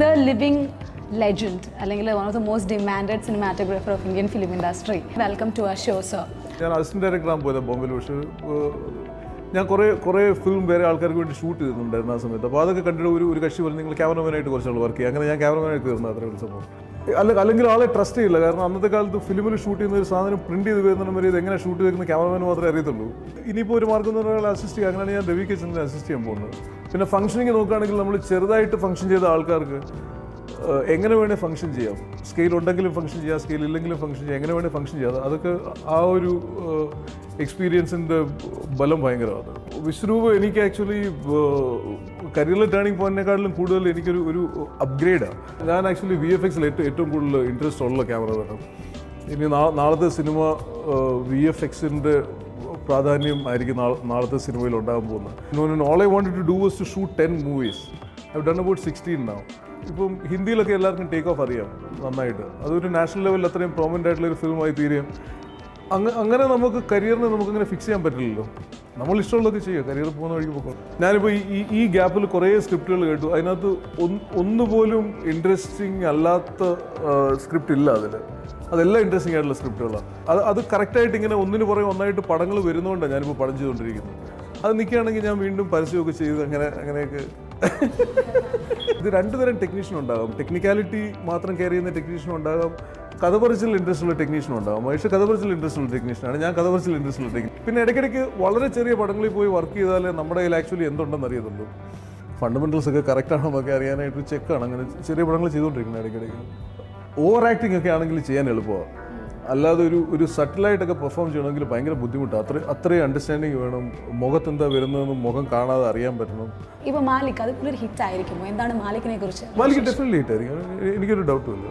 The living legend അല്ലെങ്കിൽ one of the most demanded cinematographer of Indian film industry welcome to our show sir ഞാൻ assistant ഡയറക്ടറാകാൻ പോയത് ബോംബെയിൽ പക്ഷേ ഞാൻ കുറേ കുറേ ഫിലിം വേറെ ആൾക്കാർക്ക് വേണ്ടി ഷൂട്ട് ചെയ്തിട്ടുണ്ടായിരുന്നു ആ സമയത്ത്. അപ്പോൾ അതൊക്കെ കണ്ടിട്ട് ഒരു ഒരു കക്ഷി പറഞ്ഞു നിങ്ങൾ ക്യാമറമാനായിട്ട് കുറച്ചുള്ള വർക്ക് ചെയ്യുക. അങ്ങനെ ഞാൻ ക്യാമറമാനായിട്ട് തീർന്നു അത്രയും ഒരു സംഭവം. അല്ല അല്ലെങ്കിൽ ആളെ ട്രസ്റ്റ് ചെയ്യില്ല. കാരണം അന്നത്തെ കാലത്ത് ഫിലിമിൽ ഷൂട്ട് ചെയ്യുന്ന ഒരു സാധനം പ്രിന്റ് ചെയ്ത് വരുന്ന വരെ ഇത് എങ്ങനെ ഷൂട്ട് ചെയ്യുന്ന ക്യാമറമാൻ മാത്രമേ അറിയത്തുള്ളൂ. ഇനിയിപ്പോൾ ഒരു മാർഗം എന്ന് പറഞ്ഞാൽ അസിസ്റ്റ് ചെയ്യുക. അങ്ങനെയാണ് ഞാൻ രവി കിച്ചണിനെ അസിസ്റ്റ് ചെയ്യാൻ പോകുന്നത്. പിന്നെ ഫംഗ്ഷനിങ് നോക്കുകയാണെങ്കിൽ നമ്മൾ ചെറുതായിട്ട് ഫംഗ്ഷൻ ചെയ്ത ആൾക്കാർക്ക് എങ്ങനെ വേണേൽ ഫംഗ്ഷൻ ചെയ്യാം. സ്കെയിൽ ഉണ്ടെങ്കിലും ഫംഗ്ഷൻ ചെയ്യാം സ്കെയിൽ ഇല്ലെങ്കിലും ഫംഗ്ഷൻ ചെയ്യാം എങ്ങനെ വേണേൽ ഫംഗ്ഷൻ ചെയ്യാം. അതൊക്കെ ആ ഒരു എക്സ്പീരിയൻസിന്റെ ബലം ഭയങ്കരമാണ്. വിശ്രൂപ് എനിക്ക് ആക്ച്വലി കരിയറിലെ ടേണിംഗ് പോയിന്റിനെക്കാട്ടിലും കൂടുതൽ എനിക്കൊരു ഒരു അപ്ഗ്രേഡാണ് ഞാൻ ആക്ച്വലി വി എഫ് എക്സിൽ ഏറ്റവും ഏറ്റവും കൂടുതൽ ഇൻട്രസ്റ്റ് ഉള്ള ക്യാമറ വേണം ഇനി നാളത്തെ സിനിമ വി എഫ് എക്സിന്റെ പ്രാധാന്യം ആയിരിക്കും നാളെ നാളത്തെ സിനിമയിൽ ഉണ്ടാകാൻ പോകുന്നത്. All I want to do was to shoot ten movies I done about sixteen നാവും ഇപ്പം ഹിന്ദിയിലൊക്കെ എല്ലാവർക്കും ടേക്ക് ഓഫ് അറിയാം നന്നായിട്ട്. അതൊരു നാഷണൽ ലെവലിൽ അത്രയും പ്രോമിനന്റ് ആയിട്ടുള്ള ഒരു ഫിലിമായി തീരുകയും അങ്ങ് അങ്ങനെ നമുക്ക് കരിയറിനെ നമുക്കിങ്ങനെ ഫിക്സ് ചെയ്യാൻ പറ്റില്ലല്ലോ. നമ്മൾ ഇഷ്ടമുള്ളതൊക്കെ ചെയ്യുക കരിയർ പോകുന്ന വഴിക്ക് പോകും. ഞാനിപ്പോൾ ഈ ഈ- ഗ്യാപ്പിൽ കുറേ സ്ക്രിപ്റ്റുകൾ കേട്ടു. അതിനകത്ത് ഒന്ന് ഒന്നുപോലും ഇൻട്രസ്റ്റിംഗ് അല്ലാത്ത സ്ക്രിപ്റ്റ് ഇല്ല അതിൽ അതെല്ലാം ഇൻട്രസ്റ്റിംഗ് ആയിട്ടുള്ള സ്ക്രിപ്റ്റുകളാണ് അത് അത് കറക്റ്റായിട്ട് ഇങ്ങനെ ഒന്നിന് പുറകെ ഒന്നായിട്ട് പടങ്ങൾ വരുന്നതുകൊണ്ടാണ് ഞാനിപ്പോൾ പടം ചെയ്തുകൊണ്ടിരിക്കുന്നത് അത് നിൽക്കുകയാണെങ്കിൽ ഞാൻ വീണ്ടും പരസ്യമൊക്കെ ചെയ്ത് അങ്ങനെ അങ്ങനെയൊക്കെ. ഇത് രണ്ടു തരം ടെക്നീഷ്യൻ ഉണ്ടാകും. ടെക്നിക്കാലിറ്റി മാത്രം കെയർ ചെയ്യുന്ന ടെക്നീഷ്യൻ ഉണ്ടാകും. കഥ ഇൻട്രസ്റ്റ് ഉള്ള ടെക്നീഷ്യൻ ഉണ്ടാകും. മഹേഷ് കഥ ഇൻട്രസ്റ്റ് ഉള്ള ടെക്നീഷ്യനാണ് ഞാൻ കഥ ഇൻട്രസ്റ്റ് ഉള്ള ടെക്നീഷ്യൻ പിന്നെ ഇടയ്ക്കിടയ്ക്ക് വളരെ ചെറിയ പടങ്ങളിൽ പോയി വർക്ക് ചെയ്താലേ നമ്മുടെ കയ്യിൽ ആക്ച്വലി എന്തുണ്ടെന്ന് അറിയത്തുള്ളൂ. ഫണ്ടമെന്റൽസ് ഒക്കെ കറക്റ്റ് ആണോ എന്നൊക്കെ അറിയാനായിട്ട് ചെക്കാണ് അങ്ങനെ ചെറിയ പടങ്ങൾ ചെയ്തുകൊണ്ടിരിക്കുന്നത് ഇടയ്ക്കിടയ്ക്ക്. ഓവർ ആക്ടിംഗ് ഒക്കെ ആണെങ്കിൽ ചെയ്യാൻ എളുപ്പമാണ് അല്ലാതെ ഒരു ഒരു സട്ടിലായിട്ടൊക്കെ പെർഫോം ചെയ്യണമെങ്കിൽ ഭയങ്കര ബുദ്ധിമുട്ടാണ് അത്ര അത്രയും അണ്ടർസ്റ്റാൻഡിങ് വേണം. മുഖത്ത് എന്താ വരുന്നതെന്ന് മുഖം കാണാതെ അറിയാൻ പറ്റണം. ഇപ്പൊ മാലിക് അത് ഒരു ഹിറ്റ് ആയിരിക്കും എന്താണ് മാലിക്കിനെ കുറിച്ച് മാലിക് ഡെഫിനറ്റ്ലി ഹിറ്റായിരിക്കും എനിക്കൊരു ഡൗട്ടും ഇല്ല.